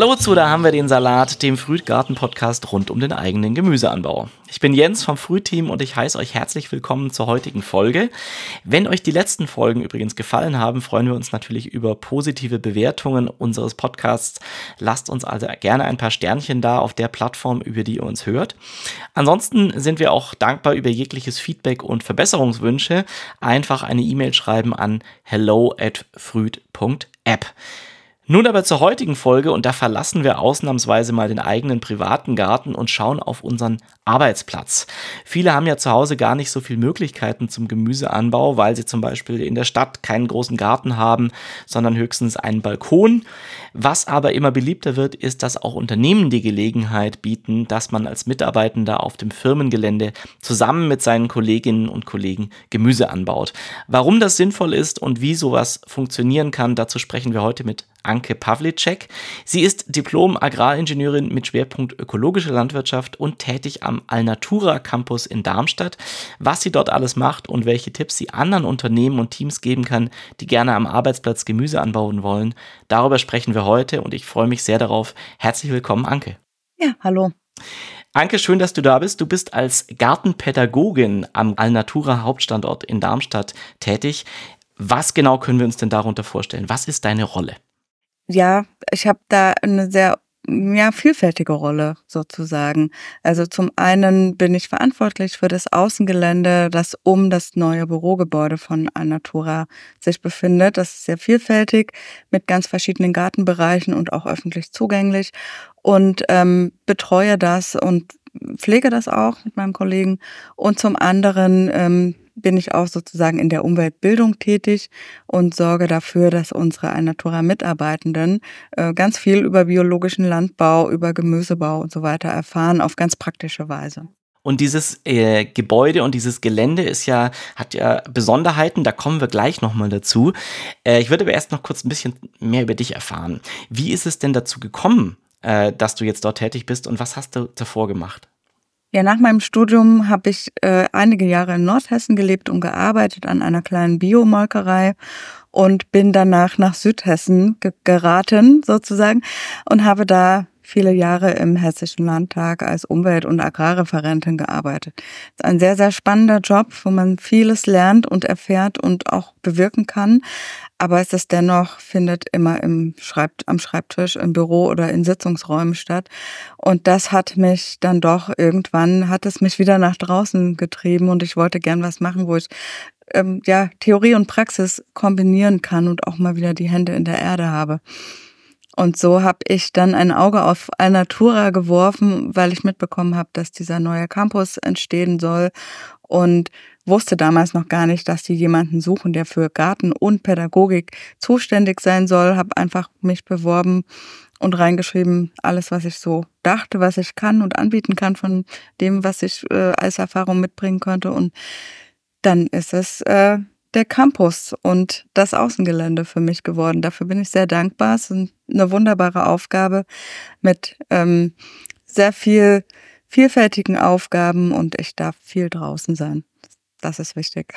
Hallo zu, da haben wir den Salat, dem Frühgarten-Podcast rund um den eigenen Gemüseanbau. Ich bin Jens vom Frühteam und ich heiße euch herzlich willkommen zur heutigen Folge. Wenn euch die letzten Folgen übrigens gefallen haben, freuen wir uns natürlich über positive Bewertungen unseres Podcasts. Lasst uns also gerne ein paar Sternchen da auf der Plattform, über die ihr uns hört. Ansonsten sind wir auch dankbar über jegliches Feedback und Verbesserungswünsche. Einfach eine E-Mail schreiben an hello at früht.app. Nun aber zur heutigen Folge und da verlassen wir ausnahmsweise mal den eigenen privaten Garten und schauen auf unseren Arbeitsplatz. Viele haben ja zu Hause gar nicht so viele Möglichkeiten zum Gemüseanbau, weil sie zum Beispiel in der Stadt keinen großen Garten haben, sondern höchstens einen Balkon. Was aber immer beliebter wird, ist, dass auch Unternehmen die Gelegenheit bieten, dass man als Mitarbeitender auf dem Firmengelände zusammen mit seinen Kolleginnen und Kollegen Gemüse anbaut. Warum das sinnvoll ist und wie sowas funktionieren kann, dazu sprechen wir heute mit Anke Pavlicek. Sie ist Diplom-Agraringenieurin mit Schwerpunkt ökologische Landwirtschaft und tätig am Alnatura Campus in Darmstadt. Was sie dort alles macht und welche Tipps sie anderen Unternehmen und Teams geben kann, die gerne am Arbeitsplatz Gemüse anbauen wollen, darüber sprechen wir heute und ich freue mich sehr darauf. Herzlich willkommen, Anke. Ja, hallo. Anke, schön, dass du da bist. Du bist als Gartenpädagogin am Alnatura Hauptstandort in Darmstadt tätig. Was genau können wir uns denn darunter vorstellen? Was ist deine Rolle? ja, ich habe da eine sehr ja, vielfältige Rolle sozusagen. Also zum einen bin ich verantwortlich für das Außengelände, das um das neue Bürogebäude von Alnatura sich befindet. Das ist sehr vielfältig mit ganz verschiedenen Gartenbereichen und auch öffentlich zugänglich und ähm, betreue das und pflege das auch mit meinem Kollegen. Und zum anderen ähm, bin ich auch sozusagen in der Umweltbildung tätig und sorge dafür, dass unsere Alnatura-Mitarbeitenden äh, ganz viel über biologischen Landbau, über Gemüsebau und so weiter erfahren auf ganz praktische Weise. Und dieses äh, Gebäude und dieses Gelände ist ja, hat ja Besonderheiten, da kommen wir gleich nochmal dazu. Äh, ich würde aber erst noch kurz ein bisschen mehr über dich erfahren. Wie ist es denn dazu gekommen, äh, dass du jetzt dort tätig bist und was hast du davor gemacht? Ja, nach meinem Studium habe ich äh, einige Jahre in Nordhessen gelebt und gearbeitet an einer kleinen Biomolkerei und bin danach nach Südhessen ge geraten sozusagen und habe da viele Jahre im Hessischen Landtag als Umwelt- und Agrarreferentin gearbeitet. Ist ein sehr, sehr spannender Job, wo man vieles lernt und erfährt und auch bewirken kann. Aber es ist dennoch, findet immer im Schreibt, am Schreibtisch, im Büro oder in Sitzungsräumen statt. Und das hat mich dann doch irgendwann, hat es mich wieder nach draußen getrieben und ich wollte gern was machen, wo ich ähm, ja Theorie und Praxis kombinieren kann und auch mal wieder die Hände in der Erde habe. Und so habe ich dann ein Auge auf Alnatura geworfen, weil ich mitbekommen habe, dass dieser neue Campus entstehen soll und wusste damals noch gar nicht, dass die jemanden suchen, der für Garten und Pädagogik zuständig sein soll. Habe einfach mich beworben und reingeschrieben, alles, was ich so dachte, was ich kann und anbieten kann von dem, was ich äh, als Erfahrung mitbringen konnte. Und dann ist es äh, der Campus und das Außengelände für mich geworden. Dafür bin ich sehr dankbar. Es ist eine wunderbare Aufgabe mit ähm, sehr viel vielfältigen Aufgaben und ich darf viel draußen sein. Das ist wichtig.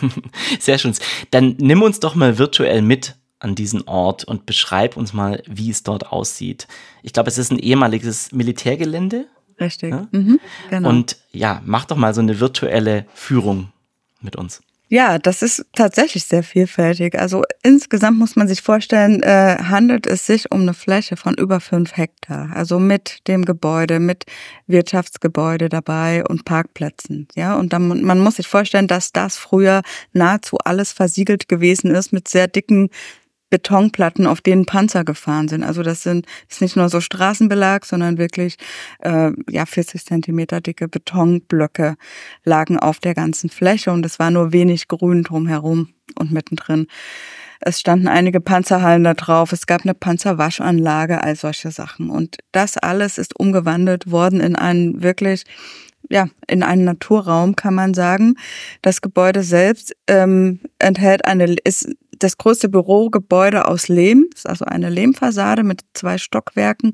Sehr schön. Dann nimm uns doch mal virtuell mit an diesen Ort und beschreib uns mal, wie es dort aussieht. Ich glaube, es ist ein ehemaliges Militärgelände. Richtig. Ja? Mhm, genau. Und ja, mach doch mal so eine virtuelle Führung mit uns. Ja, das ist tatsächlich sehr vielfältig. Also insgesamt muss man sich vorstellen, äh, handelt es sich um eine Fläche von über fünf Hektar. Also mit dem Gebäude, mit Wirtschaftsgebäude dabei und Parkplätzen. Ja, und dann, man muss sich vorstellen, dass das früher nahezu alles versiegelt gewesen ist mit sehr dicken Betonplatten, auf denen Panzer gefahren sind. Also das sind ist nicht nur so Straßenbelag, sondern wirklich äh, ja 40 Zentimeter dicke Betonblöcke lagen auf der ganzen Fläche und es war nur wenig Grün drumherum und mittendrin. Es standen einige Panzerhallen da drauf, es gab eine Panzerwaschanlage, all solche Sachen. Und das alles ist umgewandelt worden in einen wirklich ja, in einen Naturraum kann man sagen. Das Gebäude selbst ähm, enthält eine, ist das größte Bürogebäude aus Lehm, ist also eine Lehmfassade mit zwei Stockwerken.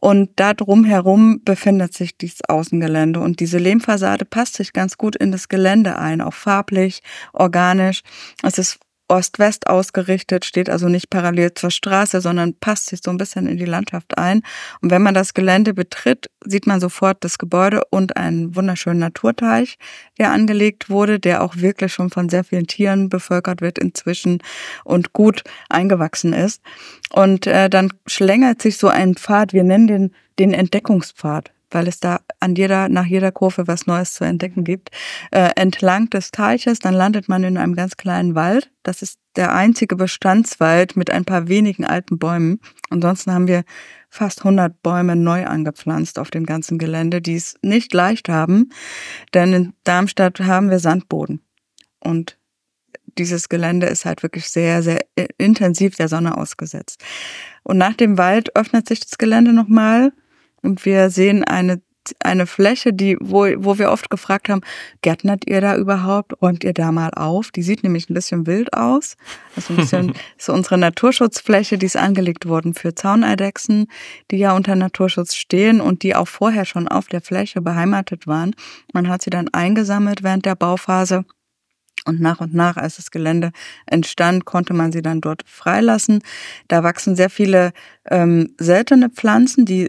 Und da drumherum befindet sich dieses Außengelände. Und diese Lehmfassade passt sich ganz gut in das Gelände ein, auch farblich, organisch. Es ist Ost-West ausgerichtet, steht also nicht parallel zur Straße, sondern passt sich so ein bisschen in die Landschaft ein. Und wenn man das Gelände betritt, sieht man sofort das Gebäude und einen wunderschönen Naturteich, der angelegt wurde, der auch wirklich schon von sehr vielen Tieren bevölkert wird inzwischen und gut eingewachsen ist. Und äh, dann schlängert sich so ein Pfad, wir nennen den den Entdeckungspfad weil es da an jeder, nach jeder Kurve was Neues zu entdecken gibt, äh, entlang des Teiches. Dann landet man in einem ganz kleinen Wald. Das ist der einzige Bestandswald mit ein paar wenigen alten Bäumen. Ansonsten haben wir fast 100 Bäume neu angepflanzt auf dem ganzen Gelände, die es nicht leicht haben, denn in Darmstadt haben wir Sandboden. Und dieses Gelände ist halt wirklich sehr, sehr intensiv der Sonne ausgesetzt. Und nach dem Wald öffnet sich das Gelände nochmal und wir sehen eine eine Fläche, die, wo, wo wir oft gefragt haben, gärtnert ihr da überhaupt? Räumt ihr da mal auf? Die sieht nämlich ein bisschen wild aus. Also ein bisschen so unsere Naturschutzfläche, die ist angelegt worden für Zauneidechsen, die ja unter Naturschutz stehen und die auch vorher schon auf der Fläche beheimatet waren. Man hat sie dann eingesammelt während der Bauphase und nach und nach, als das Gelände entstand, konnte man sie dann dort freilassen. Da wachsen sehr viele ähm, seltene Pflanzen, die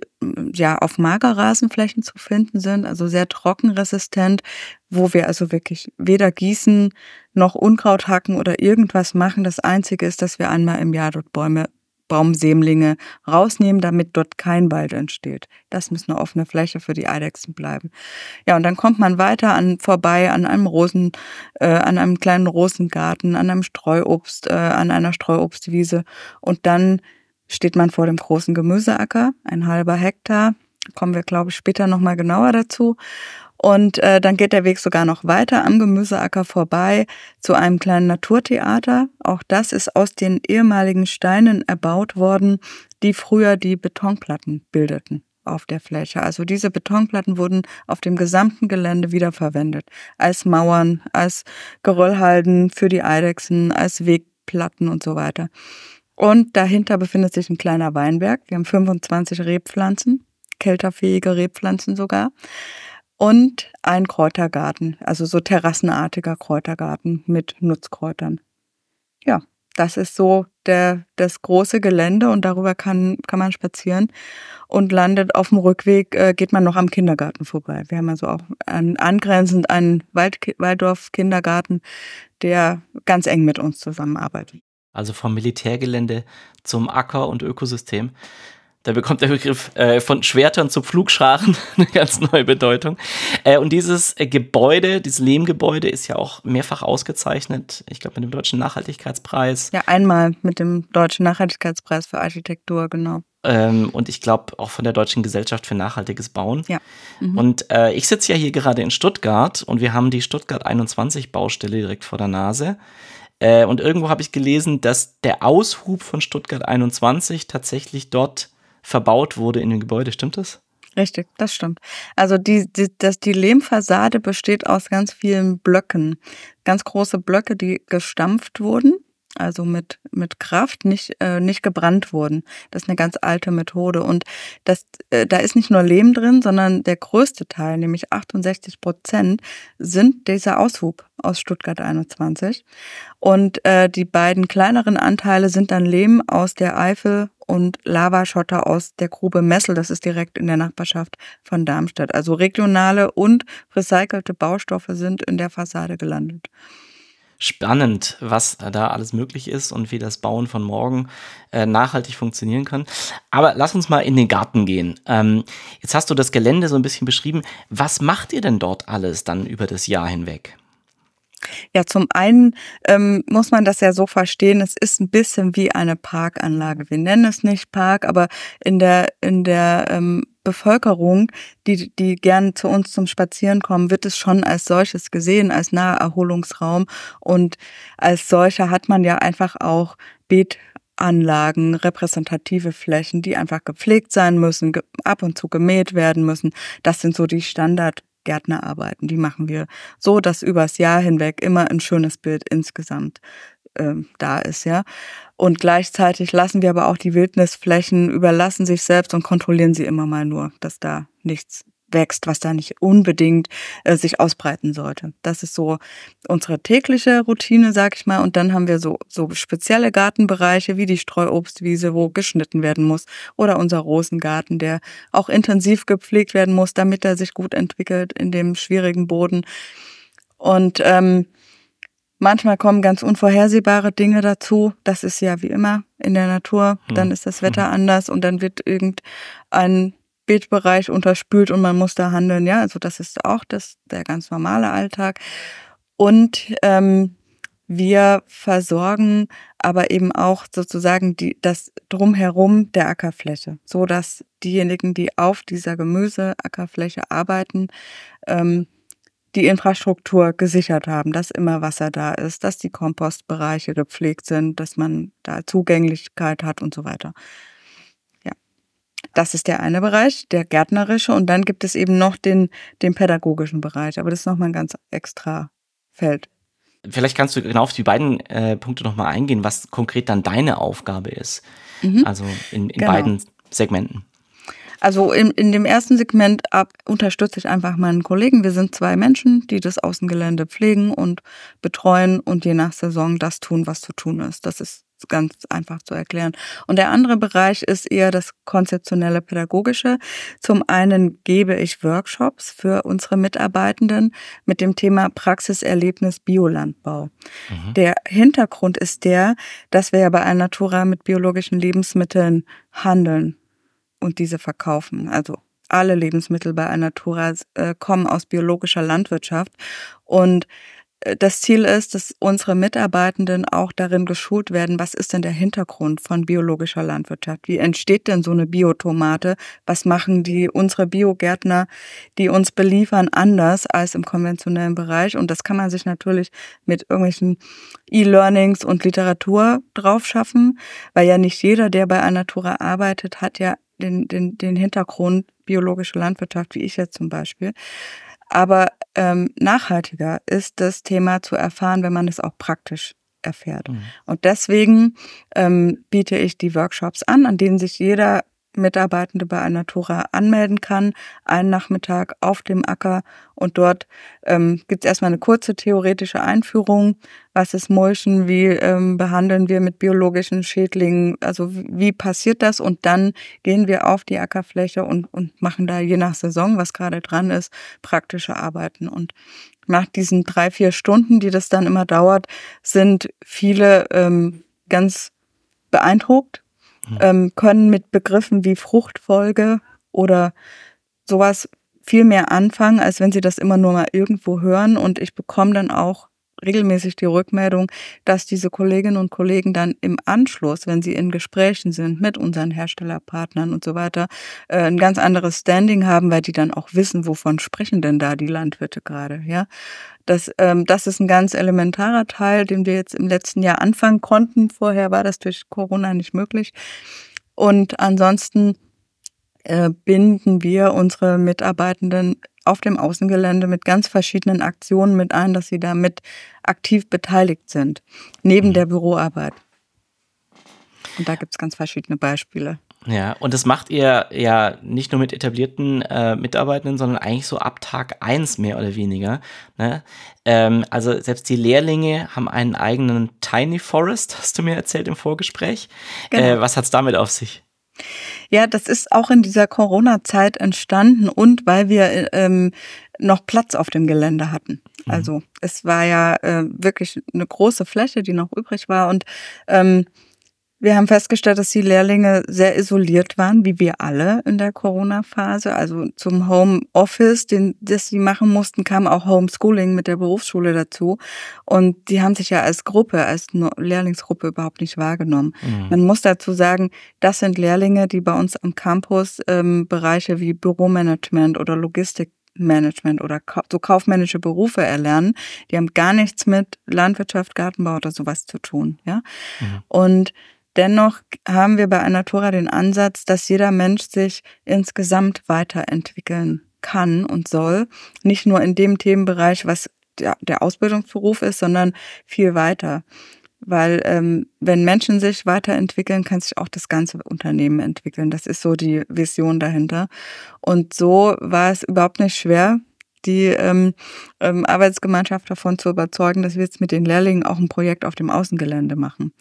ja auf Magerrasenflächen zu finden sind, also sehr trockenresistent, wo wir also wirklich weder gießen noch Unkraut hacken oder irgendwas machen. Das Einzige ist, dass wir einmal im Jahr dort Bäume Baumsämlinge rausnehmen, damit dort kein Wald entsteht. Das muss eine offene Fläche für die Eidechsen bleiben. Ja, und dann kommt man weiter an vorbei an einem Rosen, äh, an einem kleinen Rosengarten, an einem Streuobst, äh, an einer Streuobstwiese und dann steht man vor dem großen Gemüseacker, ein halber Hektar. Kommen wir, glaube ich, später nochmal genauer dazu. Und äh, dann geht der Weg sogar noch weiter am Gemüseacker vorbei zu einem kleinen Naturtheater. Auch das ist aus den ehemaligen Steinen erbaut worden, die früher die Betonplatten bildeten auf der Fläche. Also diese Betonplatten wurden auf dem gesamten Gelände wiederverwendet. Als Mauern, als Geröllhalden für die Eidechsen, als Wegplatten und so weiter. Und dahinter befindet sich ein kleiner Weinberg. Wir haben 25 Rebpflanzen, kälterfähige Rebpflanzen sogar und ein Kräutergarten, also so terrassenartiger Kräutergarten mit Nutzkräutern. Ja, das ist so der, das große Gelände und darüber kann, kann man spazieren und landet auf dem Rückweg, äh, geht man noch am Kindergarten vorbei. Wir haben also auch an, angrenzend einen Wald, Walddorf-Kindergarten, der ganz eng mit uns zusammenarbeitet. Also vom Militärgelände zum Acker und Ökosystem. Da bekommt der Begriff äh, von Schwertern zu Pflugscharen eine ganz neue Bedeutung. Äh, und dieses äh, Gebäude, dieses Lehmgebäude ist ja auch mehrfach ausgezeichnet. Ich glaube, mit dem Deutschen Nachhaltigkeitspreis. Ja, einmal mit dem Deutschen Nachhaltigkeitspreis für Architektur, genau. Ähm, und ich glaube auch von der Deutschen Gesellschaft für nachhaltiges Bauen. Ja. Mhm. Und äh, ich sitze ja hier gerade in Stuttgart und wir haben die Stuttgart 21 Baustelle direkt vor der Nase. Äh, und irgendwo habe ich gelesen, dass der Aushub von Stuttgart 21 tatsächlich dort verbaut wurde in dem Gebäude. Stimmt das? Richtig, das stimmt. Also die, die, das, die Lehmfassade besteht aus ganz vielen Blöcken. Ganz große Blöcke, die gestampft wurden also mit, mit Kraft, nicht, äh, nicht gebrannt wurden. Das ist eine ganz alte Methode. Und das, äh, da ist nicht nur Lehm drin, sondern der größte Teil, nämlich 68 Prozent, sind dieser Aushub aus Stuttgart 21. Und äh, die beiden kleineren Anteile sind dann Lehm aus der Eifel und Lavaschotter aus der Grube Messel. Das ist direkt in der Nachbarschaft von Darmstadt. Also regionale und recycelte Baustoffe sind in der Fassade gelandet spannend, was da alles möglich ist und wie das Bauen von morgen äh, nachhaltig funktionieren kann. Aber lass uns mal in den Garten gehen. Ähm, jetzt hast du das Gelände so ein bisschen beschrieben. Was macht ihr denn dort alles dann über das Jahr hinweg? Ja, zum einen ähm, muss man das ja so verstehen, es ist ein bisschen wie eine Parkanlage. Wir nennen es nicht Park, aber in der, in der ähm, Bevölkerung, die, die gern zu uns zum Spazieren kommen, wird es schon als solches gesehen, als Naherholungsraum. Und als solcher hat man ja einfach auch Beetanlagen, repräsentative Flächen, die einfach gepflegt sein müssen, ab und zu gemäht werden müssen. Das sind so die Standard Gärtnerarbeiten. Die machen wir so, dass übers Jahr hinweg immer ein schönes Bild insgesamt ähm, da ist, ja. Und gleichzeitig lassen wir aber auch die Wildnisflächen überlassen sich selbst und kontrollieren sie immer mal nur, dass da nichts wächst, was da nicht unbedingt äh, sich ausbreiten sollte. Das ist so unsere tägliche Routine, sag ich mal. Und dann haben wir so, so spezielle Gartenbereiche wie die Streuobstwiese, wo geschnitten werden muss. Oder unser Rosengarten, der auch intensiv gepflegt werden muss, damit er sich gut entwickelt in dem schwierigen Boden. Und ähm, manchmal kommen ganz unvorhersehbare Dinge dazu. Das ist ja wie immer in der Natur. Dann hm. ist das Wetter mhm. anders und dann wird irgendein Beetbereich unterspült und man muss da handeln. Ja, also das ist auch das, der ganz normale Alltag. Und ähm, wir versorgen aber eben auch sozusagen die, das Drumherum der Ackerfläche, so dass diejenigen, die auf dieser Gemüseackerfläche arbeiten, ähm, die Infrastruktur gesichert haben, dass immer Wasser da ist, dass die Kompostbereiche gepflegt sind, dass man da Zugänglichkeit hat und so weiter. Das ist der eine Bereich, der gärtnerische. Und dann gibt es eben noch den, den pädagogischen Bereich. Aber das ist nochmal ein ganz extra Feld. Vielleicht kannst du genau auf die beiden äh, Punkte nochmal eingehen, was konkret dann deine Aufgabe ist. Mhm. Also in, in genau. beiden Segmenten. Also in, in dem ersten Segment ab, unterstütze ich einfach meinen Kollegen. Wir sind zwei Menschen, die das Außengelände pflegen und betreuen und je nach Saison das tun, was zu tun ist. Das ist ganz einfach zu erklären. Und der andere Bereich ist eher das konzeptionelle Pädagogische. Zum einen gebe ich Workshops für unsere Mitarbeitenden mit dem Thema Praxiserlebnis Biolandbau. Mhm. Der Hintergrund ist der, dass wir ja bei Alnatura mit biologischen Lebensmitteln handeln und diese verkaufen. Also alle Lebensmittel bei Alnatura äh, kommen aus biologischer Landwirtschaft und das Ziel ist, dass unsere Mitarbeitenden auch darin geschult werden, was ist denn der Hintergrund von biologischer Landwirtschaft? Wie entsteht denn so eine Biotomate? Was machen die unsere Biogärtner, die uns beliefern, anders als im konventionellen Bereich? Und das kann man sich natürlich mit irgendwelchen E-Learnings und Literatur drauf schaffen, weil ja nicht jeder, der bei Anatura arbeitet, hat ja den, den, den Hintergrund biologische Landwirtschaft, wie ich jetzt zum Beispiel. Aber ähm, nachhaltiger ist das Thema zu erfahren, wenn man es auch praktisch erfährt. Mhm. Und deswegen ähm, biete ich die Workshops an, an denen sich jeder Mitarbeitende bei Alnatura anmelden kann, einen Nachmittag auf dem Acker und dort ähm, gibt es erstmal eine kurze theoretische Einführung, was ist Mulchen, wie ähm, behandeln wir mit biologischen Schädlingen, also wie passiert das und dann gehen wir auf die Ackerfläche und, und machen da je nach Saison, was gerade dran ist, praktische Arbeiten und nach diesen drei, vier Stunden, die das dann immer dauert, sind viele ähm, ganz beeindruckt. Ähm, können mit Begriffen wie Fruchtfolge oder sowas viel mehr anfangen, als wenn sie das immer nur mal irgendwo hören. Und ich bekomme dann auch regelmäßig die Rückmeldung, dass diese Kolleginnen und Kollegen dann im Anschluss, wenn sie in Gesprächen sind mit unseren Herstellerpartnern und so weiter, äh, ein ganz anderes Standing haben, weil die dann auch wissen, wovon sprechen denn da die Landwirte gerade, ja. Das, ähm, das ist ein ganz elementarer Teil, den wir jetzt im letzten Jahr anfangen konnten. Vorher war das durch Corona nicht möglich. Und ansonsten äh, binden wir unsere Mitarbeitenden auf dem Außengelände mit ganz verschiedenen Aktionen mit ein, dass sie damit aktiv beteiligt sind, neben mhm. der Büroarbeit. Und da gibt es ganz verschiedene Beispiele. Ja, und das macht ihr ja nicht nur mit etablierten äh, Mitarbeitenden, sondern eigentlich so ab Tag eins mehr oder weniger. Ne? Ähm, also selbst die Lehrlinge haben einen eigenen Tiny Forest, hast du mir erzählt im Vorgespräch. Genau. Äh, was hat's damit auf sich? Ja, das ist auch in dieser Corona-Zeit entstanden und weil wir ähm, noch Platz auf dem Gelände hatten. Mhm. Also es war ja äh, wirklich eine große Fläche, die noch übrig war und ähm, wir haben festgestellt, dass die Lehrlinge sehr isoliert waren, wie wir alle in der Corona-Phase. Also zum Homeoffice, den, das sie machen mussten, kam auch Homeschooling mit der Berufsschule dazu. Und die haben sich ja als Gruppe, als Lehrlingsgruppe überhaupt nicht wahrgenommen. Mhm. Man muss dazu sagen, das sind Lehrlinge, die bei uns am Campus ähm, Bereiche wie Büromanagement oder Logistik Management oder so kaufmännische Berufe erlernen. Die haben gar nichts mit Landwirtschaft, Gartenbau oder sowas zu tun. Ja. Mhm. Und Dennoch haben wir bei Anatura den Ansatz, dass jeder Mensch sich insgesamt weiterentwickeln kann und soll. Nicht nur in dem Themenbereich, was der, Ausbildungsberuf ist, sondern viel weiter. Weil ähm, wenn Menschen sich weiterentwickeln, kann sich auch das ganze Unternehmen entwickeln. Das ist so die Vision dahinter. Und so war es überhaupt nicht schwer, die ähm, ähm, Arbeitsgemeinschaft davon zu überzeugen, dass wir jetzt mit den Lehrlingen auch ein Projekt auf dem Außengelände machen.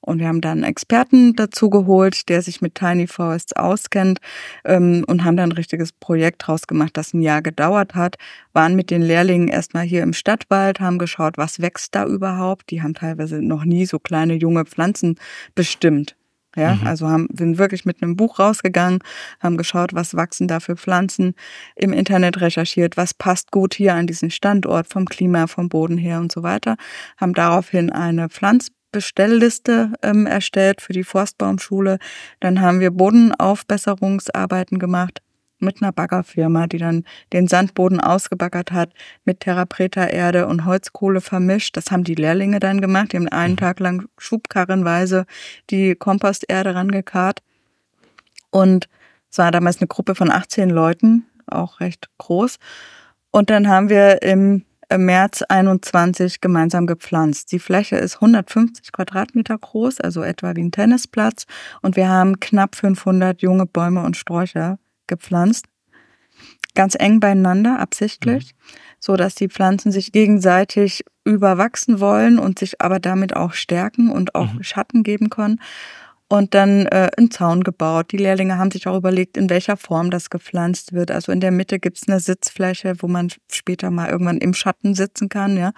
Und wir haben dann einen Experten dazu geholt, der sich mit Tiny Forests auskennt ähm, und haben dann ein richtiges Projekt draus gemacht, das ein Jahr gedauert hat. Waren mit den Lehrlingen erstmal hier im Stadtwald, haben geschaut, was wächst da überhaupt. Die haben teilweise noch nie so kleine junge Pflanzen bestimmt. Ja, mhm. also haben, sind wirklich mit einem Buch rausgegangen, haben geschaut, was wachsen da für Pflanzen, im Internet recherchiert, was passt gut hier an diesen Standort vom Klima, vom Boden her und so weiter, haben daraufhin eine Pflanzbestellliste ähm, erstellt für die Forstbaumschule. Dann haben wir Bodenaufbesserungsarbeiten gemacht, mit einer Baggerfirma, die dann den Sandboden ausgebaggert hat, mit Therapreta-Erde und Holzkohle vermischt. Das haben die Lehrlinge dann gemacht. Die haben einen mhm. Tag lang schubkarrenweise die Komposterde rangekarrt. Und es war damals eine Gruppe von 18 Leuten, auch recht groß. Und dann haben wir im März 21 gemeinsam gepflanzt. Die Fläche ist 150 Quadratmeter groß, also etwa wie ein Tennisplatz. Und wir haben knapp 500 junge Bäume und Sträucher gepflanzt. Ganz eng beieinander, absichtlich, mhm. so dass die Pflanzen sich gegenseitig überwachsen wollen und sich aber damit auch stärken und auch mhm. Schatten geben können. Und dann äh, einen Zaun gebaut. Die Lehrlinge haben sich auch überlegt, in welcher Form das gepflanzt wird. Also in der Mitte gibt's eine Sitzfläche, wo man später mal irgendwann im Schatten sitzen kann, ja.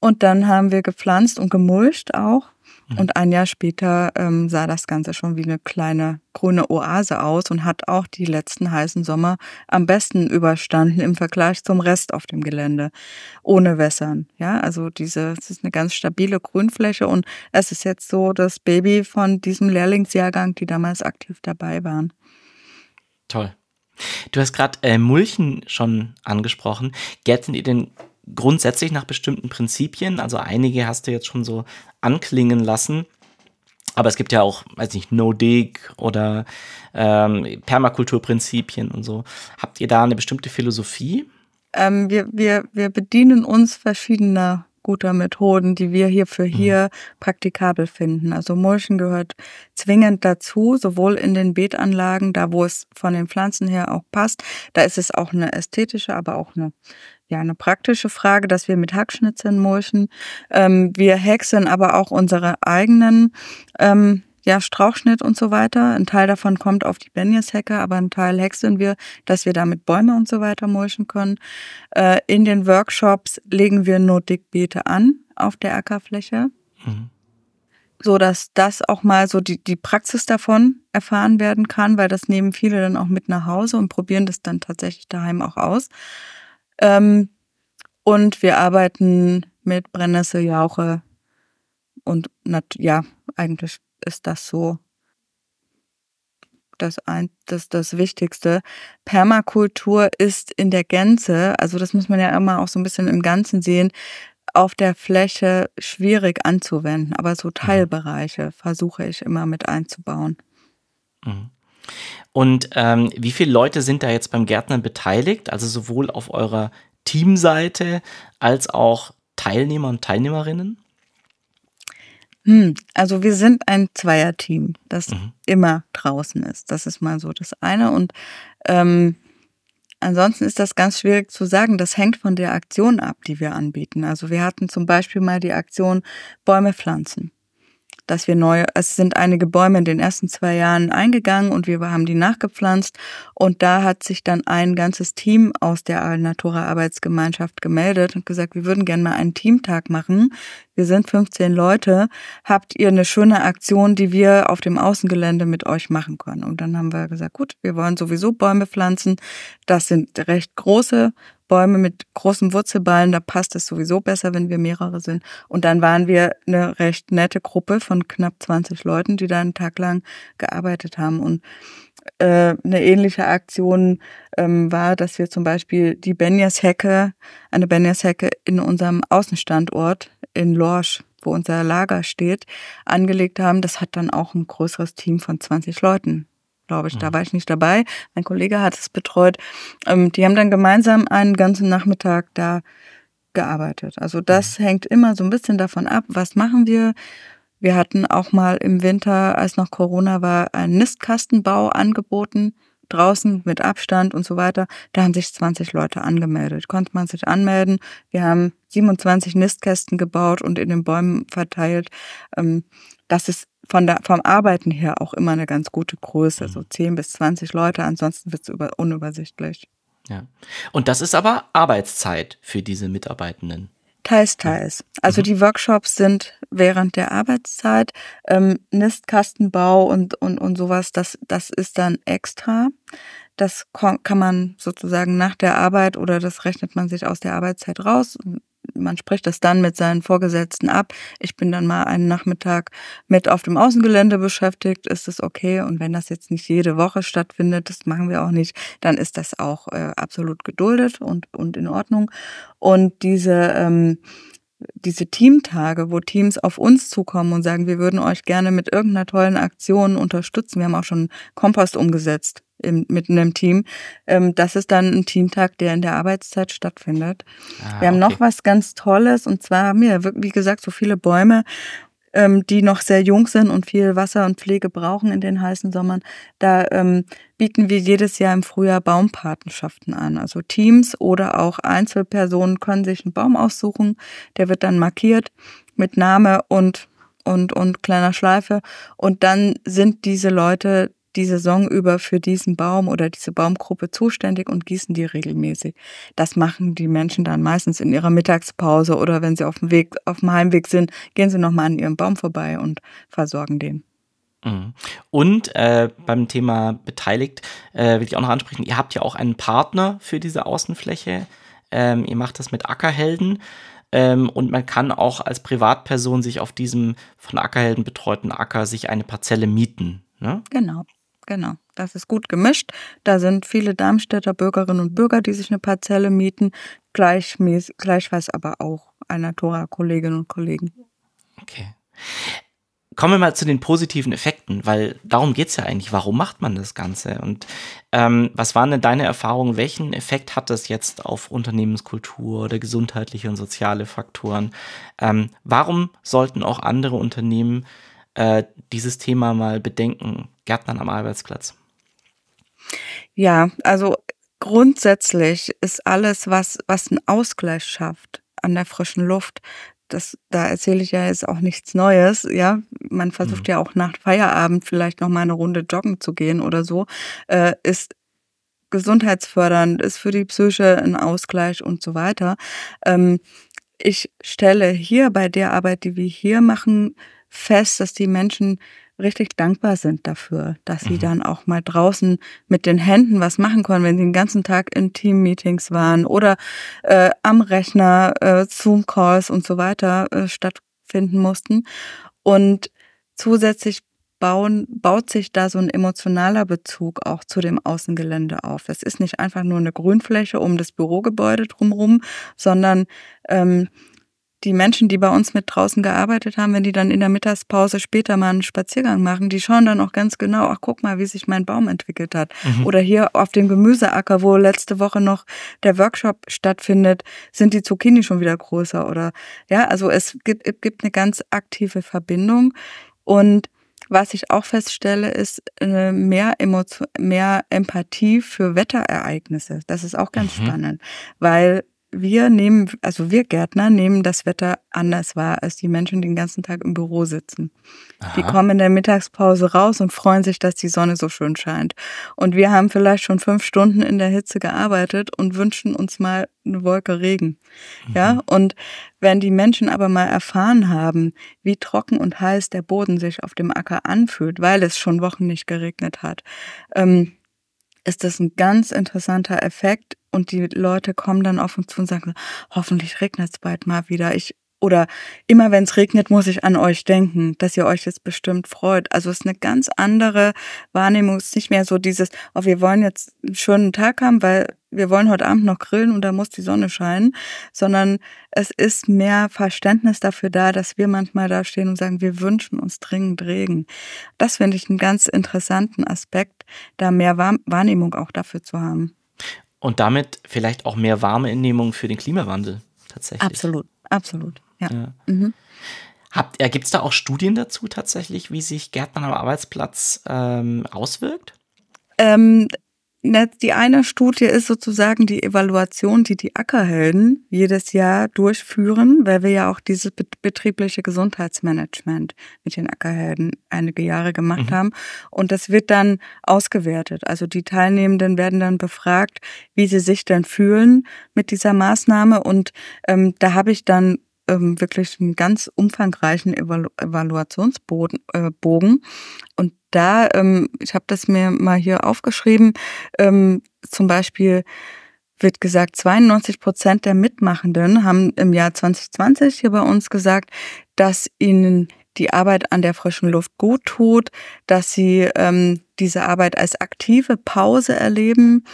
Und dann haben wir gepflanzt und gemulcht auch. Mhm. Und ein Jahr später ähm, sah das Ganze schon wie eine kleine grüne Oase aus und hat auch die letzten heißen Sommer am besten überstanden im Vergleich zum Rest auf dem Gelände. Ohne Wässern. Ja, also diese, es ist eine ganz stabile Grünfläche und es ist jetzt so das Baby von diesem Lehrlingsjahrgang, die damals aktiv dabei waren. Toll. Du hast gerade äh, Mulchen schon angesprochen. Gelten ihr denn grundsätzlich nach bestimmten Prinzipien. Also einige hast du jetzt schon so anklingen lassen. Aber es gibt ja auch, weiß nicht, No-Dig oder ähm, Permakulturprinzipien und so. Habt ihr da eine bestimmte Philosophie? Ähm, wir, wir, wir bedienen uns verschiedener guter Methoden, die wir hier für hier mhm. praktikabel finden. Also Mulchen gehört zwingend dazu, sowohl in den Beetanlagen, da wo es von den Pflanzen her auch passt. Da ist es auch eine ästhetische, aber auch eine ja eine praktische Frage, dass wir mit Hackschnitzen mulchen. Ähm, wir häckseln aber auch unsere eigenen ähm, ja, Strauchschnitt und so weiter. Ein Teil davon kommt auf die Benjes-Hecke, aber ein Teil häckseln wir, dass wir damit Bäume und so weiter mulchen können. Äh, in den Workshops legen wir Notdickbeete an auf der Ackerfläche. Mhm. So dass das auch mal so die, die Praxis davon erfahren werden kann, weil das nehmen viele dann auch mit nach Hause und probieren das dann tatsächlich daheim auch aus. Ähm, und wir arbeiten mit Brennnessel, Jauche und ja, eigentlich ist das so das, ein, das, das Wichtigste. Permakultur ist in der Gänze, also das muss man ja immer auch so ein bisschen im Ganzen sehen, auf der Fläche schwierig anzuwenden, aber so mhm. Teilbereiche versuche ich immer mit einzubauen. Mhm. Und ähm, wie viele Leute sind da jetzt beim Gärtnern beteiligt? Also sowohl auf eurer Teamseite als auch Teilnehmer und Teilnehmerinnen? Hm, also wir sind ein Zweierteam, das mhm. immer draußen ist. Das ist mal so das eine. Und ähm, ansonsten ist das ganz schwierig zu sagen. Das hängt von der Aktion ab, die wir anbieten. Also wir hatten zum Beispiel mal die Aktion Bäume pflanzen dass wir neue, es sind einige Bäume in den ersten zwei Jahren eingegangen und wir haben die nachgepflanzt und da hat sich dann ein ganzes Team aus der Alnatura Arbeitsgemeinschaft gemeldet und gesagt, wir würden gerne mal einen Teamtag machen. Wir sind 15 Leute. Habt ihr eine schöne Aktion, die wir auf dem Außengelände mit euch machen können? Und dann haben wir gesagt, gut, wir wollen sowieso Bäume pflanzen. Das sind recht große Bäume mit großen Wurzelballen, da passt es sowieso besser, wenn wir mehrere sind. Und dann waren wir eine recht nette Gruppe von knapp 20 Leuten, die da einen Tag lang gearbeitet haben. Und äh, eine ähnliche Aktion ähm, war, dass wir zum Beispiel die Benjas-Hecke, eine Benjas-Hecke in unserem Außenstandort in Lorsch, wo unser Lager steht, angelegt haben. Das hat dann auch ein größeres Team von 20 Leuten glaube ich. Da mhm. war ich nicht dabei. Mein Kollege hat es betreut. Ähm, die haben dann gemeinsam einen ganzen Nachmittag da gearbeitet. Also das mhm. hängt immer so ein bisschen davon ab, was machen wir. Wir hatten auch mal im Winter, als noch Corona war, einen Nistkastenbau angeboten, draußen mit Abstand und so weiter. Da haben sich 20 Leute angemeldet. Konnte man sich anmelden. Wir haben 27 Nistkästen gebaut und in den Bäumen verteilt. Ähm, das ist von der, vom Arbeiten her auch immer eine ganz gute Größe, so 10 mhm. bis 20 Leute, ansonsten wird es unübersichtlich. Ja. Und das ist aber Arbeitszeit für diese Mitarbeitenden. Teils, teils. Also mhm. die Workshops sind während der Arbeitszeit. Ähm, Nistkastenbau und, und, und sowas, das, das ist dann extra. Das kann man sozusagen nach der Arbeit oder das rechnet man sich aus der Arbeitszeit raus man spricht das dann mit seinen Vorgesetzten ab. Ich bin dann mal einen Nachmittag mit auf dem Außengelände beschäftigt, ist es okay. Und wenn das jetzt nicht jede Woche stattfindet, das machen wir auch nicht, dann ist das auch äh, absolut geduldet und, und in Ordnung. Und diese, ähm, diese Teamtage, wo Teams auf uns zukommen und sagen, wir würden euch gerne mit irgendeiner tollen Aktion unterstützen. Wir haben auch schon Kompost umgesetzt im, mit einem Team. Ähm, das ist dann ein Teamtag, der in der Arbeitszeit stattfindet. Ah, wir haben okay. noch was ganz Tolles und zwar haben wir, wie gesagt, so viele Bäume ähm, die noch sehr jung sind und viel Wasser und Pflege brauchen in den heißen Sommern, da ähm, bieten wir jedes Jahr im Frühjahr Baumpatenschaften an. Also Teams oder auch Einzelpersonen können sich einen Baum aussuchen, der wird dann markiert mit Name und und, und kleiner Schleife. Und dann sind diese Leute die Saison über für diesen Baum oder diese Baumgruppe zuständig und gießen die regelmäßig. Das machen die Menschen dann meistens in ihrer Mittagspause oder wenn sie auf dem Weg, auf dem Heimweg sind, gehen sie nochmal an ihrem Baum vorbei und versorgen den. Mhm. Und äh, beim Thema beteiligt äh, will ich auch noch ansprechen, ihr habt ja auch einen Partner für diese Außenfläche. Ähm, ihr macht das mit Ackerhelden. Ähm, und man kann auch als Privatperson sich auf diesem von Ackerhelden betreuten Acker sich eine Parzelle mieten. Ne? Genau. Genau, das ist gut gemischt. Da sind viele Darmstädter Bürgerinnen und Bürger, die sich eine Parzelle mieten, gleichmäßig, gleichfalls aber auch einer Tora-Kolleginnen und Kollegen. Okay. Kommen wir mal zu den positiven Effekten, weil darum geht es ja eigentlich. Warum macht man das Ganze? Und ähm, was waren denn deine Erfahrungen? Welchen Effekt hat das jetzt auf Unternehmenskultur oder gesundheitliche und soziale Faktoren? Ähm, warum sollten auch andere Unternehmen äh, dieses Thema mal bedenken? Gärtnern am Arbeitsplatz? Ja, also grundsätzlich ist alles, was, was einen Ausgleich schafft an der frischen Luft, das, da erzähle ich ja jetzt auch nichts Neues, ja. Man versucht mhm. ja auch nach Feierabend vielleicht noch mal eine Runde joggen zu gehen oder so, äh, ist gesundheitsfördernd, ist für die Psyche ein Ausgleich und so weiter. Ähm, ich stelle hier bei der Arbeit, die wir hier machen, fest, dass die Menschen richtig dankbar sind dafür, dass sie mhm. dann auch mal draußen mit den Händen was machen können, wenn sie den ganzen Tag in Team-Meetings waren oder äh, am Rechner äh, Zoom-Calls und so weiter äh, stattfinden mussten. Und zusätzlich bauen, baut sich da so ein emotionaler Bezug auch zu dem Außengelände auf. Das ist nicht einfach nur eine Grünfläche um das Bürogebäude drumherum, sondern ähm, die Menschen, die bei uns mit draußen gearbeitet haben, wenn die dann in der Mittagspause später mal einen Spaziergang machen, die schauen dann auch ganz genau, ach guck mal, wie sich mein Baum entwickelt hat. Mhm. Oder hier auf dem Gemüseacker, wo letzte Woche noch der Workshop stattfindet, sind die Zucchini schon wieder größer oder ja, also es gibt, es gibt eine ganz aktive Verbindung und was ich auch feststelle, ist äh, mehr, Emotion, mehr Empathie für Wetterereignisse. Das ist auch ganz mhm. spannend, weil wir nehmen, also wir Gärtner nehmen das Wetter anders wahr als die Menschen, die den ganzen Tag im Büro sitzen. Aha. Die kommen in der Mittagspause raus und freuen sich, dass die Sonne so schön scheint. Und wir haben vielleicht schon fünf Stunden in der Hitze gearbeitet und wünschen uns mal eine Wolke Regen. Mhm. Ja, und wenn die Menschen aber mal erfahren haben, wie trocken und heiß der Boden sich auf dem Acker anfühlt, weil es schon Wochen nicht geregnet hat, ähm, ist das ein ganz interessanter Effekt und die Leute kommen dann auf uns zu und sagen, hoffentlich regnet es bald mal wieder. Ich oder immer wenn es regnet, muss ich an euch denken, dass ihr euch jetzt bestimmt freut. Also es ist eine ganz andere Wahrnehmung. Es ist nicht mehr so dieses, oh, wir wollen jetzt einen schönen Tag haben, weil wir wollen heute Abend noch grillen und da muss die Sonne scheinen, sondern es ist mehr Verständnis dafür da, dass wir manchmal da stehen und sagen, wir wünschen uns dringend Regen. Das finde ich einen ganz interessanten Aspekt, da mehr Wahrnehmung auch dafür zu haben. Und damit vielleicht auch mehr warme Innehmung für den Klimawandel tatsächlich. Absolut, absolut, ja. ja. Mhm. äh, Gibt es da auch Studien dazu tatsächlich, wie sich Gärtnern am Arbeitsplatz ähm, auswirkt? Ähm, die eine Studie ist sozusagen die Evaluation, die die Ackerhelden jedes Jahr durchführen, weil wir ja auch dieses betriebliche Gesundheitsmanagement mit den Ackerhelden einige Jahre gemacht mhm. haben. Und das wird dann ausgewertet. Also die Teilnehmenden werden dann befragt, wie sie sich dann fühlen mit dieser Maßnahme. Und ähm, da habe ich dann ähm, wirklich einen ganz umfangreichen Evalu Evaluationsbogen. Äh. Und da, ähm, ich habe das mir mal hier aufgeschrieben, ähm, zum Beispiel wird gesagt, 92 Prozent der Mitmachenden haben im Jahr 2020 hier bei uns gesagt, dass ihnen die Arbeit an der frischen Luft gut tut, dass sie ähm, diese Arbeit als aktive Pause erleben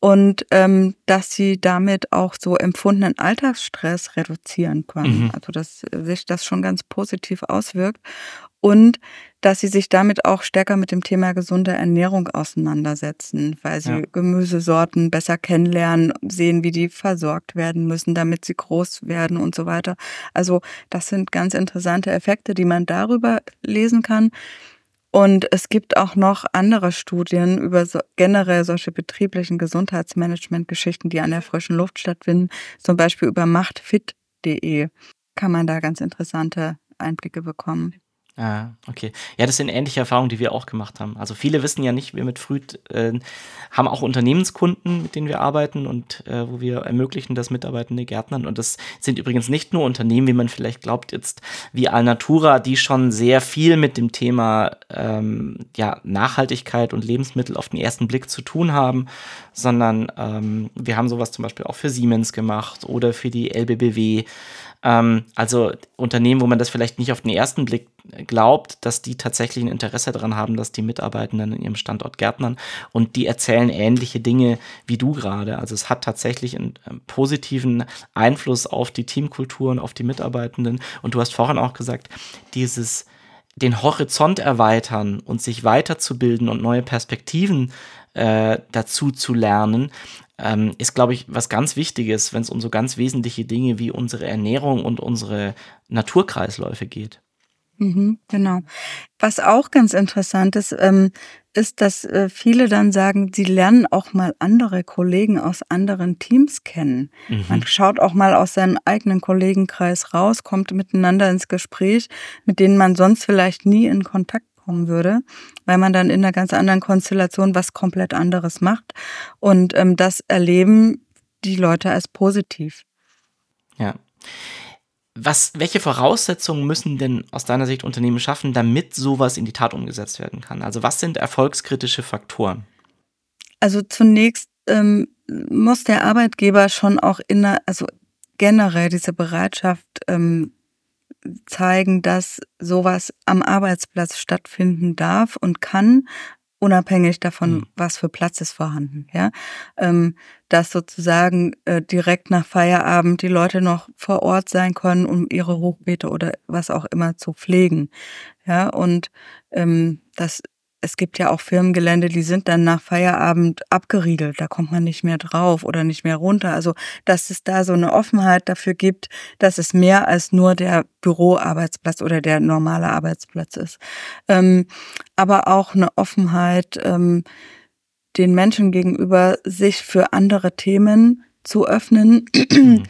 und ähm, dass sie damit auch so empfundenen Alltagsstress reduzieren können. Mhm. Also dass sich das schon ganz positiv auswirkt und dass sie sich damit auch stärker mit dem Thema gesunde Ernährung auseinandersetzen, weil sie ja. Gemüsesorten besser kennenlernen, sehen, wie die versorgt werden müssen, damit sie groß werden und so weiter. Also das sind ganz interessante Effekte, die man darüber lesen kann. Und es gibt auch noch andere Studien über so generell solche betrieblichen Gesundheitsmanagement-Geschichten, die an der frischen Luft stattfinden. Zum Beispiel über machtfit.de kann man da ganz interessante Einblicke bekommen. Ah, okay. Ja, das sind ähnliche Erfahrungen, die wir auch gemacht haben. Also viele wissen ja nicht, wir mit Früd äh, haben auch Unternehmenskunden, mit denen wir arbeiten und äh, wo wir ermöglichen, dass Mitarbeitende Gärtnern. Und das sind übrigens nicht nur Unternehmen, wie man vielleicht glaubt, jetzt wie Alnatura, die schon sehr viel mit dem Thema ähm, ja, Nachhaltigkeit und Lebensmittel auf den ersten Blick zu tun haben, sondern ähm, wir haben sowas zum Beispiel auch für Siemens gemacht oder für die LBBW. Ähm, also Unternehmen, wo man das vielleicht nicht auf den ersten Blick glaubt, dass die tatsächlich ein Interesse daran haben, dass die Mitarbeitenden in ihrem Standort gärtnern und die erzählen ähnliche Dinge wie du gerade. Also es hat tatsächlich einen, einen positiven Einfluss auf die Teamkultur und auf die Mitarbeitenden. Und du hast vorhin auch gesagt, dieses den Horizont erweitern und sich weiterzubilden und neue Perspektiven äh, dazu zu lernen, ähm, ist, glaube ich, was ganz Wichtiges, wenn es um so ganz wesentliche Dinge wie unsere Ernährung und unsere Naturkreisläufe geht. Mhm, genau. Was auch ganz interessant ist, ähm, ist, dass äh, viele dann sagen, sie lernen auch mal andere Kollegen aus anderen Teams kennen. Mhm. Man schaut auch mal aus seinem eigenen Kollegenkreis raus, kommt miteinander ins Gespräch, mit denen man sonst vielleicht nie in Kontakt kommen würde, weil man dann in einer ganz anderen Konstellation was komplett anderes macht. Und ähm, das erleben die Leute als positiv. Ja. Was, welche Voraussetzungen müssen denn aus deiner Sicht Unternehmen schaffen, damit sowas in die Tat umgesetzt werden kann? Also was sind erfolgskritische Faktoren? Also zunächst ähm, muss der Arbeitgeber schon auch in der, also generell diese Bereitschaft ähm, zeigen, dass sowas am Arbeitsplatz stattfinden darf und kann, unabhängig davon, mhm. was für Platz ist vorhanden. Ja, ähm, dass sozusagen äh, direkt nach Feierabend die Leute noch vor Ort sein können, um ihre Hochbeete oder was auch immer zu pflegen. Ja, und ähm, das es gibt ja auch Firmengelände, die sind dann nach Feierabend abgeriegelt. Da kommt man nicht mehr drauf oder nicht mehr runter. Also, dass es da so eine Offenheit dafür gibt, dass es mehr als nur der Büroarbeitsplatz oder der normale Arbeitsplatz ist. Ähm, aber auch eine Offenheit ähm, den Menschen gegenüber, sich für andere Themen zu öffnen. Mhm.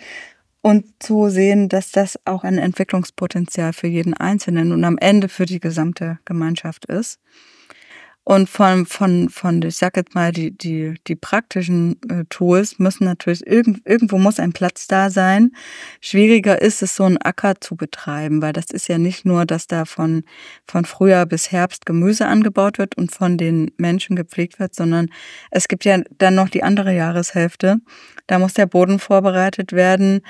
Und zu sehen, dass das auch ein Entwicklungspotenzial für jeden Einzelnen und am Ende für die gesamte Gemeinschaft ist. Und von, von, von, ich sag jetzt mal, die, die, die praktischen äh, Tools müssen natürlich, irgend, irgendwo muss ein Platz da sein. Schwieriger ist es, so einen Acker zu betreiben, weil das ist ja nicht nur, dass da von, von Frühjahr bis Herbst Gemüse angebaut wird und von den Menschen gepflegt wird, sondern es gibt ja dann noch die andere Jahreshälfte. Da muss der Boden vorbereitet werden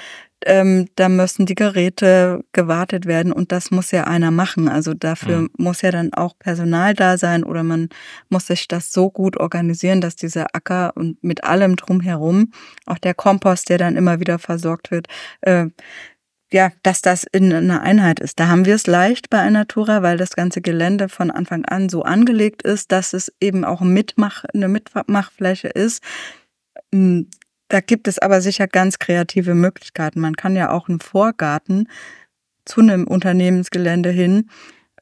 ähm, da müssen die Geräte gewartet werden und das muss ja einer machen. Also dafür mhm. muss ja dann auch Personal da sein oder man muss sich das so gut organisieren, dass dieser Acker und mit allem drumherum, auch der Kompost, der dann immer wieder versorgt wird, äh, ja, dass das in einer Einheit ist. Da haben wir es leicht bei einer Tura, weil das ganze Gelände von Anfang an so angelegt ist, dass es eben auch Mitmach, eine Mitmachfläche ist. Da gibt es aber sicher ganz kreative Möglichkeiten. Man kann ja auch einen Vorgarten zu einem Unternehmensgelände hin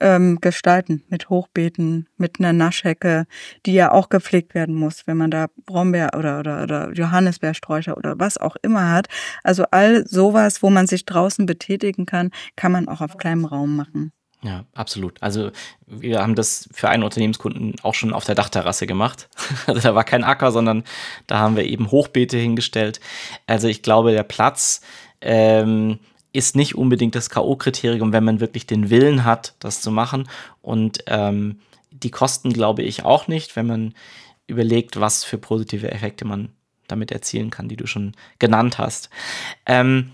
ähm, gestalten mit Hochbeeten, mit einer Naschhecke, die ja auch gepflegt werden muss, wenn man da Brombeer oder, oder, oder Johannisbeersträucher oder was auch immer hat. Also all sowas, wo man sich draußen betätigen kann, kann man auch auf kleinem Raum machen. Ja, absolut. Also wir haben das für einen Unternehmenskunden auch schon auf der Dachterrasse gemacht. Also da war kein Acker, sondern da haben wir eben Hochbeete hingestellt. Also ich glaube, der Platz ähm, ist nicht unbedingt das K.O.-Kriterium, wenn man wirklich den Willen hat, das zu machen. Und ähm, die Kosten glaube ich auch nicht, wenn man überlegt, was für positive Effekte man damit erzielen kann, die du schon genannt hast. Ähm,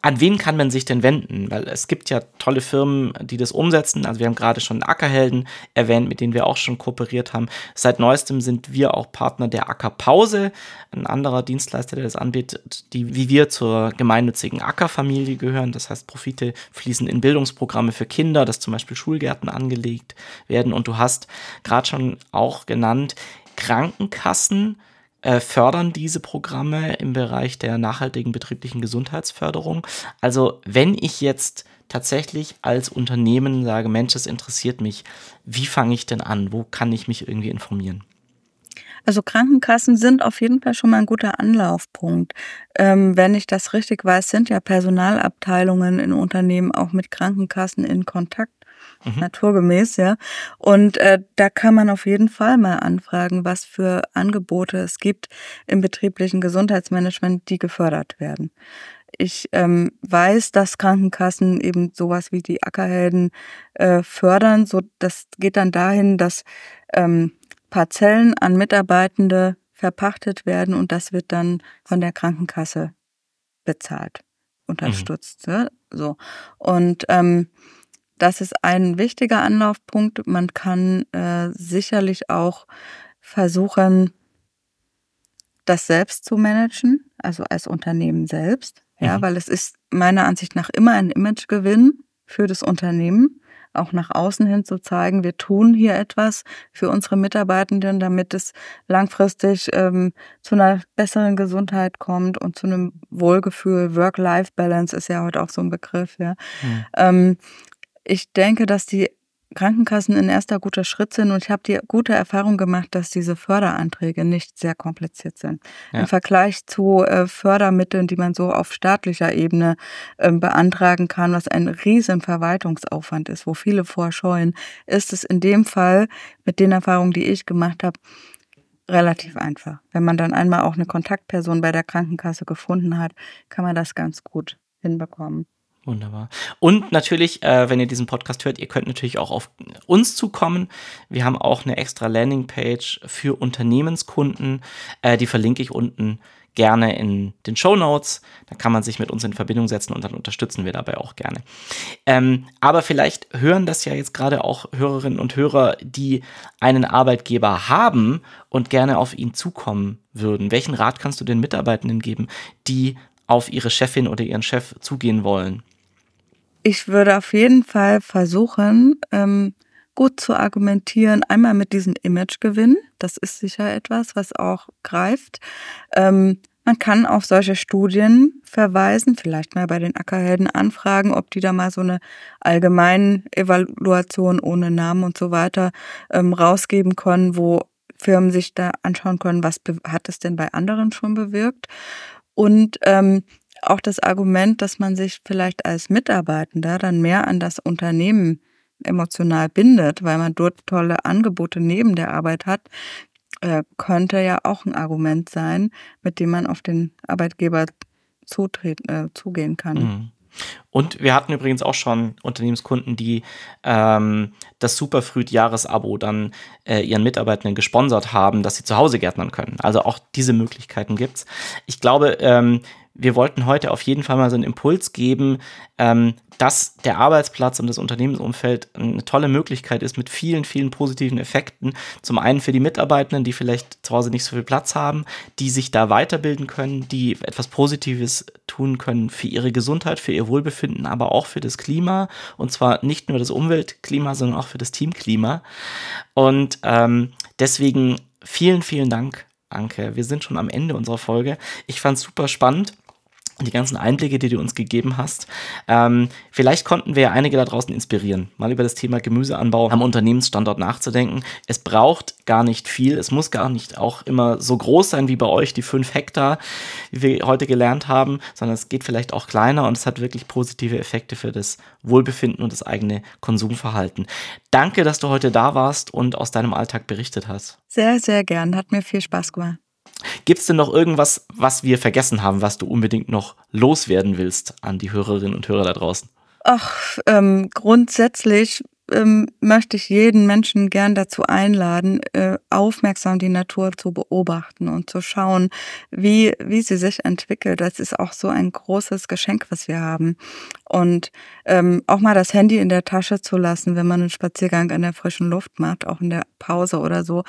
an wen kann man sich denn wenden? Weil es gibt ja tolle Firmen, die das umsetzen. Also wir haben gerade schon Ackerhelden erwähnt, mit denen wir auch schon kooperiert haben. Seit neuestem sind wir auch Partner der Ackerpause, ein anderer Dienstleister, der das anbietet, die wie wir zur gemeinnützigen Ackerfamilie gehören. Das heißt, Profite fließen in Bildungsprogramme für Kinder, dass zum Beispiel Schulgärten angelegt werden. Und du hast gerade schon auch genannt, Krankenkassen fördern diese Programme im Bereich der nachhaltigen betrieblichen Gesundheitsförderung. Also wenn ich jetzt tatsächlich als Unternehmen sage, Mensch, das interessiert mich, wie fange ich denn an? Wo kann ich mich irgendwie informieren? Also Krankenkassen sind auf jeden Fall schon mal ein guter Anlaufpunkt. Ähm, wenn ich das richtig weiß, sind ja Personalabteilungen in Unternehmen auch mit Krankenkassen in Kontakt mhm. naturgemäß, ja. Und äh, da kann man auf jeden Fall mal anfragen, was für Angebote es gibt im betrieblichen Gesundheitsmanagement, die gefördert werden. Ich ähm, weiß, dass Krankenkassen eben sowas wie die Ackerhelden äh, fördern. So, das geht dann dahin, dass ähm, Parzellen an Mitarbeitende verpachtet werden und das wird dann von der Krankenkasse bezahlt, unterstützt. Mhm. Ja? So und ähm, das ist ein wichtiger Anlaufpunkt. Man kann äh, sicherlich auch versuchen, das selbst zu managen, also als Unternehmen selbst. Ja, mhm. weil es ist meiner Ansicht nach immer ein Imagegewinn für das Unternehmen, auch nach außen hin zu zeigen, wir tun hier etwas für unsere Mitarbeitenden, damit es langfristig ähm, zu einer besseren Gesundheit kommt und zu einem Wohlgefühl. Work-Life-Balance ist ja heute auch so ein Begriff. Ja. Mhm. Ähm, ich denke, dass die Krankenkassen ein erster guter Schritt sind und ich habe die gute Erfahrung gemacht, dass diese Förderanträge nicht sehr kompliziert sind. Ja. Im Vergleich zu äh, Fördermitteln, die man so auf staatlicher Ebene äh, beantragen kann, was ein riesen Verwaltungsaufwand ist, wo viele vorscheuen, ist es in dem Fall mit den Erfahrungen, die ich gemacht habe, relativ einfach. Wenn man dann einmal auch eine Kontaktperson bei der Krankenkasse gefunden hat, kann man das ganz gut hinbekommen. Wunderbar. Und natürlich, äh, wenn ihr diesen Podcast hört, ihr könnt natürlich auch auf uns zukommen. Wir haben auch eine extra Landingpage für Unternehmenskunden. Äh, die verlinke ich unten gerne in den Show Notes. Da kann man sich mit uns in Verbindung setzen und dann unterstützen wir dabei auch gerne. Ähm, aber vielleicht hören das ja jetzt gerade auch Hörerinnen und Hörer, die einen Arbeitgeber haben und gerne auf ihn zukommen würden. Welchen Rat kannst du den Mitarbeitenden geben, die auf ihre Chefin oder ihren Chef zugehen wollen? Ich würde auf jeden Fall versuchen, ähm, gut zu argumentieren. Einmal mit diesem Imagegewinn. Das ist sicher etwas, was auch greift. Ähm, man kann auf solche Studien verweisen, vielleicht mal bei den Ackerhelden anfragen, ob die da mal so eine allgemeine Evaluation ohne Namen und so weiter ähm, rausgeben können, wo Firmen sich da anschauen können, was hat es denn bei anderen schon bewirkt. Und ähm, auch das Argument, dass man sich vielleicht als Mitarbeitender dann mehr an das Unternehmen emotional bindet, weil man dort tolle Angebote neben der Arbeit hat, äh, könnte ja auch ein Argument sein, mit dem man auf den Arbeitgeber zutreten, äh, zugehen kann. Mhm. Und wir hatten übrigens auch schon Unternehmenskunden, die ähm, das Superfrüht-Jahresabo dann äh, ihren Mitarbeitenden gesponsert haben, dass sie zu Hause gärtnern können. Also auch diese Möglichkeiten gibt es. Ich glaube, ähm, wir wollten heute auf jeden Fall mal so einen Impuls geben, ähm, dass der Arbeitsplatz und das Unternehmensumfeld eine tolle Möglichkeit ist mit vielen, vielen positiven Effekten. Zum einen für die Mitarbeitenden, die vielleicht zu Hause nicht so viel Platz haben, die sich da weiterbilden können, die etwas Positives tun können für ihre Gesundheit, für ihr Wohlbefinden, aber auch für das Klima. Und zwar nicht nur das Umweltklima, sondern auch für das Teamklima. Und ähm, deswegen vielen, vielen Dank Anke. Wir sind schon am Ende unserer Folge. Ich fand es super spannend die ganzen Einblicke, die du uns gegeben hast. Ähm, vielleicht konnten wir ja einige da draußen inspirieren, mal über das Thema Gemüseanbau am Unternehmensstandort nachzudenken. Es braucht gar nicht viel, es muss gar nicht auch immer so groß sein wie bei euch, die fünf Hektar, wie wir heute gelernt haben, sondern es geht vielleicht auch kleiner und es hat wirklich positive Effekte für das Wohlbefinden und das eigene Konsumverhalten. Danke, dass du heute da warst und aus deinem Alltag berichtet hast. Sehr, sehr gern, hat mir viel Spaß gemacht. Gibt es denn noch irgendwas, was wir vergessen haben, was du unbedingt noch loswerden willst an die Hörerinnen und Hörer da draußen? Ach, ähm, grundsätzlich ähm, möchte ich jeden Menschen gern dazu einladen, äh, aufmerksam die Natur zu beobachten und zu schauen, wie, wie sie sich entwickelt. Das ist auch so ein großes Geschenk, was wir haben. Und ähm, auch mal das Handy in der Tasche zu lassen, wenn man einen Spaziergang in der frischen Luft macht, auch in der Pause oder so.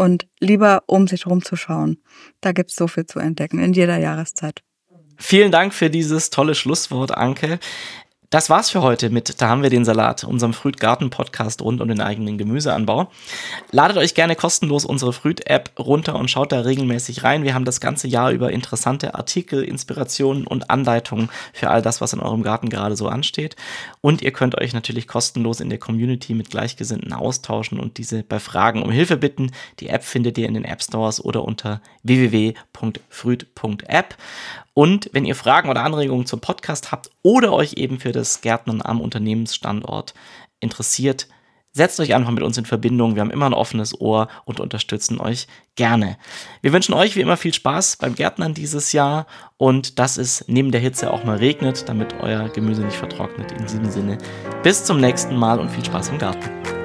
Und lieber um sich rumzuschauen. Da gibt's so viel zu entdecken in jeder Jahreszeit. Vielen Dank für dieses tolle Schlusswort, Anke. Das war's für heute mit Da haben wir den Salat, unserem Früht-Garten-Podcast rund um den eigenen Gemüseanbau. Ladet euch gerne kostenlos unsere Früht-App runter und schaut da regelmäßig rein. Wir haben das ganze Jahr über interessante Artikel, Inspirationen und Anleitungen für all das, was in eurem Garten gerade so ansteht. Und ihr könnt euch natürlich kostenlos in der Community mit Gleichgesinnten austauschen und diese bei Fragen um Hilfe bitten. Die App findet ihr in den App Stores oder unter www.früht.app. Und wenn ihr Fragen oder Anregungen zum Podcast habt oder euch eben für das Gärtnern am Unternehmensstandort interessiert, setzt euch einfach mit uns in Verbindung. Wir haben immer ein offenes Ohr und unterstützen euch gerne. Wir wünschen euch wie immer viel Spaß beim Gärtnern dieses Jahr und dass es neben der Hitze auch mal regnet, damit euer Gemüse nicht vertrocknet. In diesem Sinne, bis zum nächsten Mal und viel Spaß im Garten.